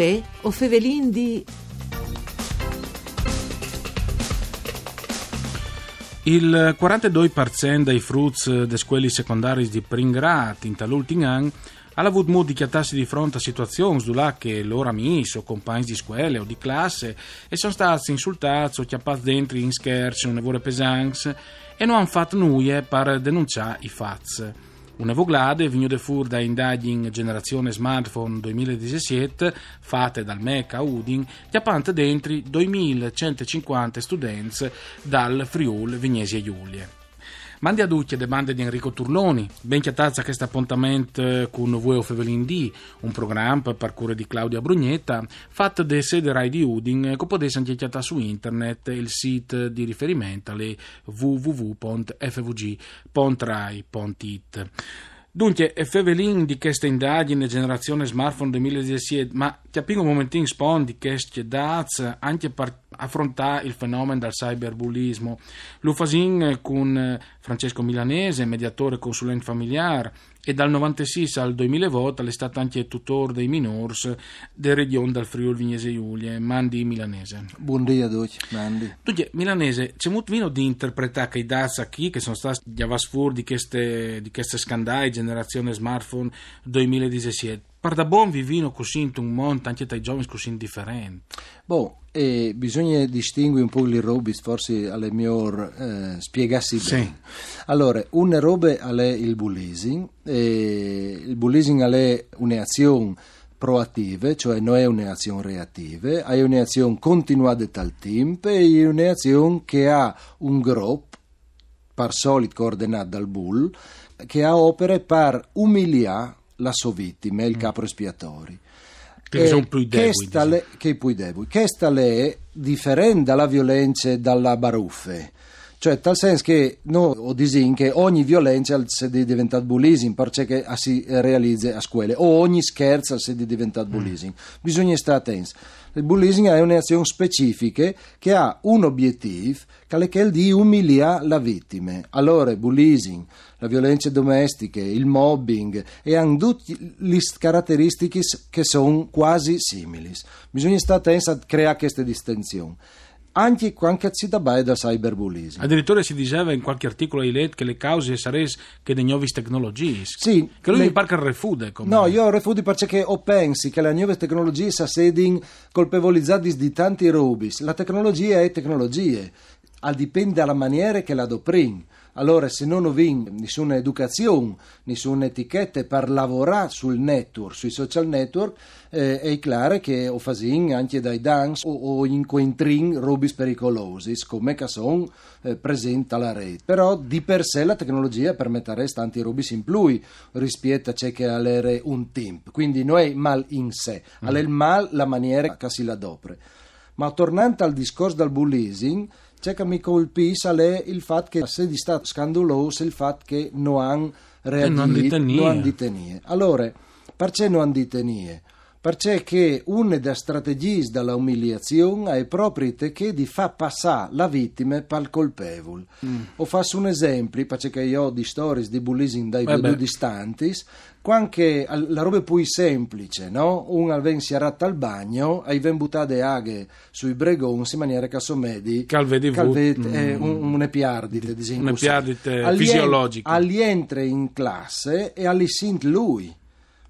Uè, o fevelin di... Il 42% dei fruits dei scuoli secondari di Pringrat in tal'ultimo anno ha avuto modo di chiatarsi di fronte a situazioni dove che loro amici o compagni di scuola o di classe e sono stati insultati o chiappati dentro in scherzi o nevore pesanti e non hanno fatto nulla per denunciare i fatti. Una voglade venuta fuori da indagini Generazione Smartphone 2017 fatte dal MEC a Udin, chiappante dentro 2150 studenti dal Friul Vignesi e Giulie. Mandi a le bande di Enrico Turloni, ben chiatazza questo appuntamento con voi o Fevelin D, un programma per parcure di Claudia Brugnetta, fatto da sede Rai di Udin, che potete anche chiatare su internet, il sito di riferimento alle www.fvg.rai.it. Dunque, Fevelin di questa indagine generazione smartphone 2017, ma capisco un momentino spon di queste dati anche per affrontare il fenomeno del cyberbullismo. Lo fasin con Francesco Milanese, mediatore consulente familiare, e dal 96 al 2008 è stato anche tutore dei minors del regione del Friuli Vignese Giulie, Mandi Milanese. Buongiorno a tutti, Mandi. Dunque, Milanese, c'è molto vino di interpretare che i dati qui, che sono stati gli avasfur di queste, di queste scandali, generazione smartphone 2017, per da buon vivino così in un mondo anche dai giovani così differenti. Boh, e bisogna distinguere un po' le robe, forse alle miglior eh, spiegarsi Sì. bene. Allora, una roba è il bullising, e il bullising è un'azione proattiva, cioè non è un'azione reattiva, è un'azione continuata dal tempo e un'azione che ha un gruppo, per solito coordinato dal bull, che ha opere per umiliare la sua vittima, il capo espiatorio. Che sono più deboli, diciamo. le- che i più deboli. Questa è differente dalla violenza e dalla baruffe. Cioè, tal senso che noi o disin che ogni violenza è diventata bullising perché si realizza a scuole o ogni scherzo si è diventato Mm. Bisogna stare attenti. Il bullising è un'azione specifica che ha un obiettivo che è quello di umiliare la vittima. Allora, bullising, la violenza domestica, il mobbing e hanno tutte le caratteristiche che sono quasi simili. Bisogna stare attenti a creare queste distinzioni. Anche quando si dà da cyberbullising. Addirittura si diceva in qualche articolo di LED che le cause sarebbero che dei nuovi tecnologie. Sì, Che lui le- mi pare che refude. Come... No, io refugi perché o pensi che le nuove tecnologie si sedin colpevolizzati di tanti rubis. La tecnologia è tecnologia, al dipende dalla maniera che la doprin. Allora, se non ho nessuna educazione, nessuna etichetta per lavorare sul network, sui social network, eh, è chiaro che o fasin anche dai dance o, o incontrin rubis pericolosi, come che sono eh, presenti alla rete. Però di per sé la tecnologia permetterebbe tanti rubis in più rispetto a ciò che è un tempo. Quindi non è mal in sé, è il mal la maniera che si la dopre. Ma tornando al discorso del bullising, c'è che mi colpisce è il fatto che se di stato scandaloso il fatto che non hanno reagito, non hanno dite nie. Allora, perché non hanno dite nie? Perché che una delle strategie della umiliazione è proprio che di fa passare la vittima il colpevole. Mm. O faccio un esempio, perché io ho di stories di bullising dai più distanti, quando la roba più semplice, no? Un alven si arratta al bagno e ven buttate aghe sui bregoni in maniera che assomedi Calvedi calvet, vu- eh, mm. un, un'epiardite, diciamo così. Un'epiardite Agli en- fisiologica. Agli entra in classe e agli sint lui.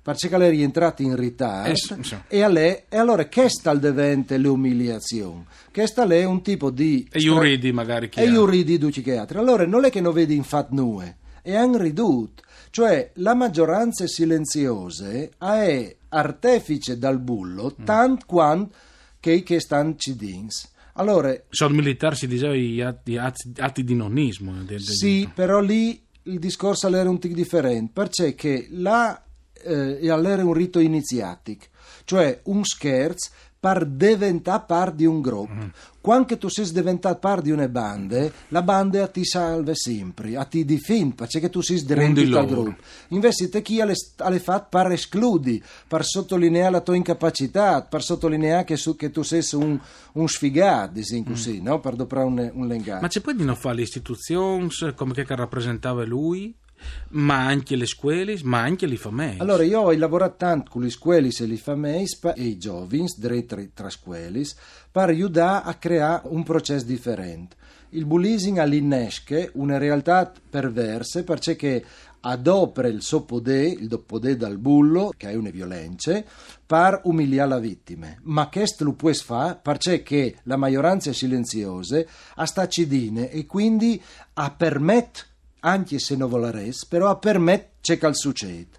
Perché lei è rientrato in ritardo Eh, sì, sì. e, a lei, e allora che sta al devente l'umiliazione? Che sta lei un tipo di E io ridi magari chi e io ridi duci che altri. Allora non è che non vedi infatti nue, è un ridut. Cioè la maggioranza silenziose è artefice dal bullo Mm. tant quanto che che stanno cidins. Allora Sono militari si diceva gli atti, atti- atti di nonnismo. de- de- sì, però lì il discorso era un tic differente, perché che là eh, era un rito iniziatico, cioè un scherzo per diventare parte di un gruppo. Mm. Quando tu sei diventato parte di una banda, la banda ti salva sempre, a ti difende, perché tu sei di dentro al gruppo. Invece te chi ha fatto per escludi, per sottolineare la tua incapacità, per sottolineare che, su- che tu sei un, un sfigato, diciamo così, no? per doprare un, un lengato. Ma c'è poi di non fare le istituzioni come che rappresentava lui? Ma anche le scuole, ma anche le famiglie. Allora, io ho lavorato tanto con le scuole e le famiglie e i giovani, tra, tra scuole, per aiutare a creare un processo differente. Il bullying all'innesche una realtà perversa perché adopera il suo potere, il potere dal bullo, che è una violenza, per umiliare la vittima. Ma questo lo puoi fare perché la maggioranza è silenziosa, a sta cidine e quindi a permette, anche se non voleres, però a permette c'è che succede.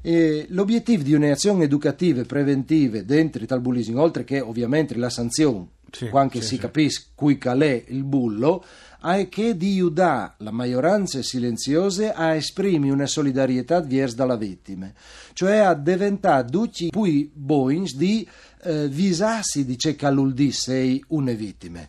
E l'obiettivo di un'azione educativa preventive dentro il bullying, oltre che ovviamente la sanzione, sì, quando sì, si sì. capisce cui calè il bullo, è che di aiutare la maggioranza silenziosa a esprimere una solidarietà verso dalla vittima, cioè a diventare tutti poi boins di eh, visarsi di ciò che sei una vittima.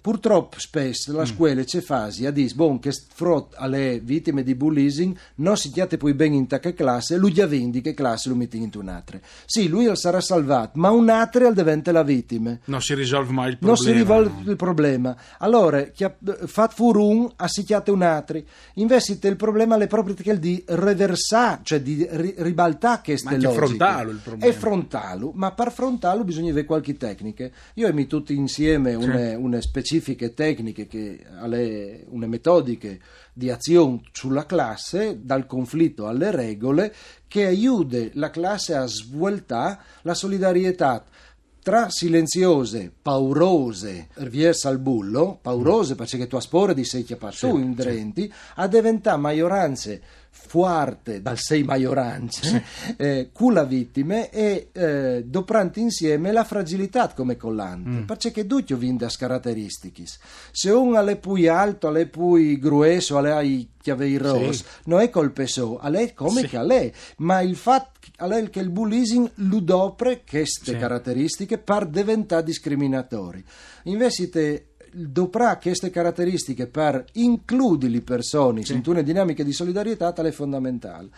Purtroppo spesso la mm. scuola c'è fasi a dire bon, che frott alle vittime di bullying non si chiate poi ben in tacca classe, lui già vendi che classe lo metti in un'altra. Sì, lui sarà salvato, ma un'altra diventa la vittima. Non si risolve mai il problema. Non si risolve il problema. Allora, fat furun, assicchiate un'altra. Invece il problema è proprio che di reversare, cioè di ribaltare queste logiche. Ma è frontalo il problema. È frontalo, ma per frontalo bisogna avere qualche tecnica. Io e mi tutti insieme una, sì. una specifiche tecniche, che, alle, una metodiche di azione sulla classe, dal conflitto alle regole, che aiuta la classe a svueltare la solidarietà tra silenziose, paurose, verso al bullo, paurose perché tu a spore di sei chiappato sì, in drenti, sì. a diventare maggioranze forte dal sei maggioranze eh, con la vittima e eh, dopranti insieme la fragilità come collante mm. perché tutti vinto a caratteristiche se uno è più alto è più grueso è i chiavi rosse sì. non è colpe so è come sì. che è ma il fatto che il bullying lo dopre queste sì. caratteristiche per diventare discriminatori invece dovrà queste caratteristiche per includere le persone sì. in una dinamica di solidarietà tale è fondamentale.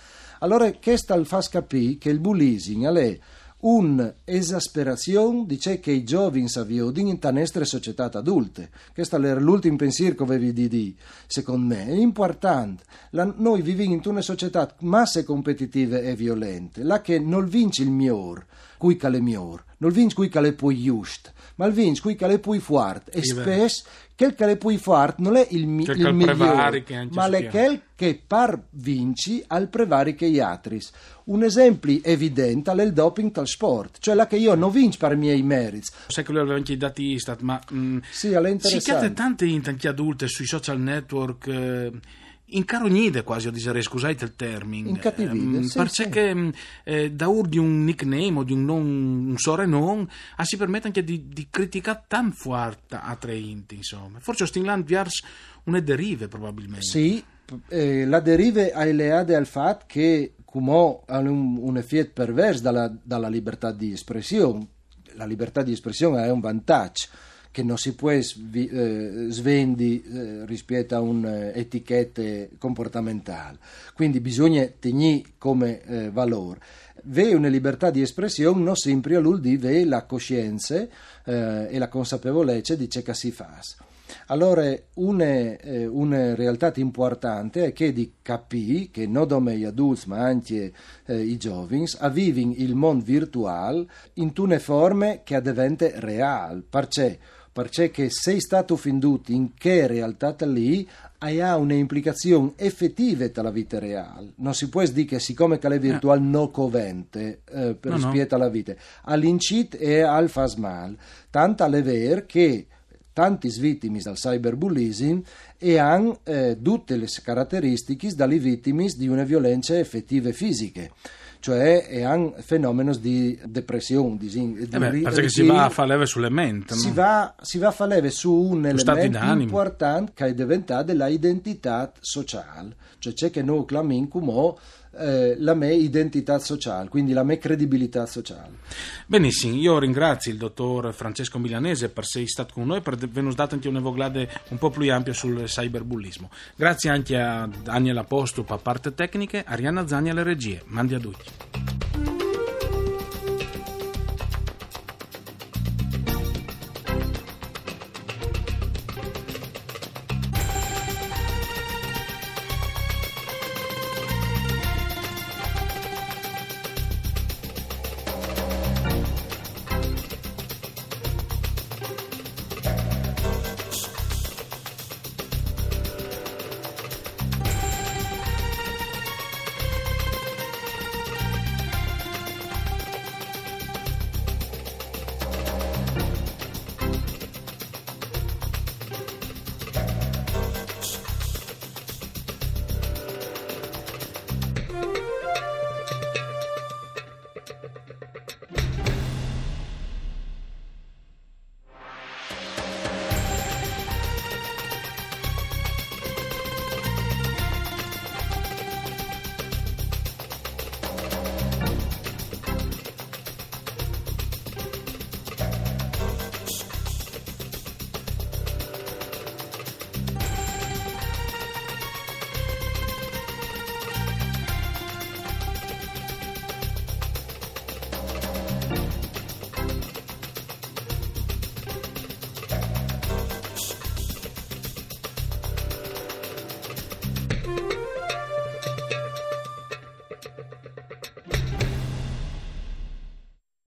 Allora, questo fa capire che il bullying è un'esasperazione di ciò che i giovani avviano in nostre società adulte. Questo è l'ultimo pensiero che avevi di dire, secondo me. È importante. La, noi viviamo in una società masse competitive e violente, la che non vince il miglior, qui che è miglior, non vince qui che è poi giusto ma il vince qui che è più forte e spesso quel è più forte non è il, mi- il migliore ma è quel che par vinci al prevari che gli altri un esempio evidente è il doping al sport cioè la che io non vinco per i miei meriti sai che lui anche i dati Istat ma mh, sì, è interessante. si tante anche adulte sui social network eh, incarognide quasi a dire scusate il termine. Incattivide ehm, sì, perché sì. eh, da ur di un nickname o di un, non, un sovrannom ah, si permette anche di, di criticare tan forte a tre inti insomma. Forse Stingland viars una derive probabilmente. Sì eh, la derive è leade al fatto che come ha un, un effetto perverso dalla, dalla libertà di espressione. La libertà di espressione è un vantaggio che non si può svi, eh, svendi eh, rispetto a un'etichetta comportamentale. Quindi bisogna tenere come eh, valore. Ve una libertà di espressione non sempre all'uldi ve la coscienza eh, e la consapevolezza di ciò che si fa. Allora, una, eh, una, realtà importante è che di capire che non solo gli adulti ma anche eh, i giovani vivono il mondo virtuale in una forma che diventa reale. Perché? Perché sei stato finduto in che realtà lì ha un'implicazione effettiva tra la vita reale. Non si può dire che siccome che è virtuale non covente eh, per no, rispetto alla vita, all'incit e al fasmal. Tanto è vero che tanti vittime dal cyberbullying e hanno eh, tutte le caratteristiche dalle vittime di una violenza effettive fisiche cioè è un fenomeno di depressione. Di, di, eh beh, perché si va a fare leve sulle menti. Si, va, si va a fare leve su un elemento importante che è diventato l'identità sociale, cioè c'è che noi clamiamo eh, la mia identità sociale, quindi la mia credibilità sociale. Benissimo, io ringrazio il dottor Francesco Milanese per essere stato con noi e per averci dato anche una voglade un po' più ampia sul cyberbullismo. Grazie anche a Daniela Postup a parte tecniche, Arianna Zani alle regie. Mandi a tutti.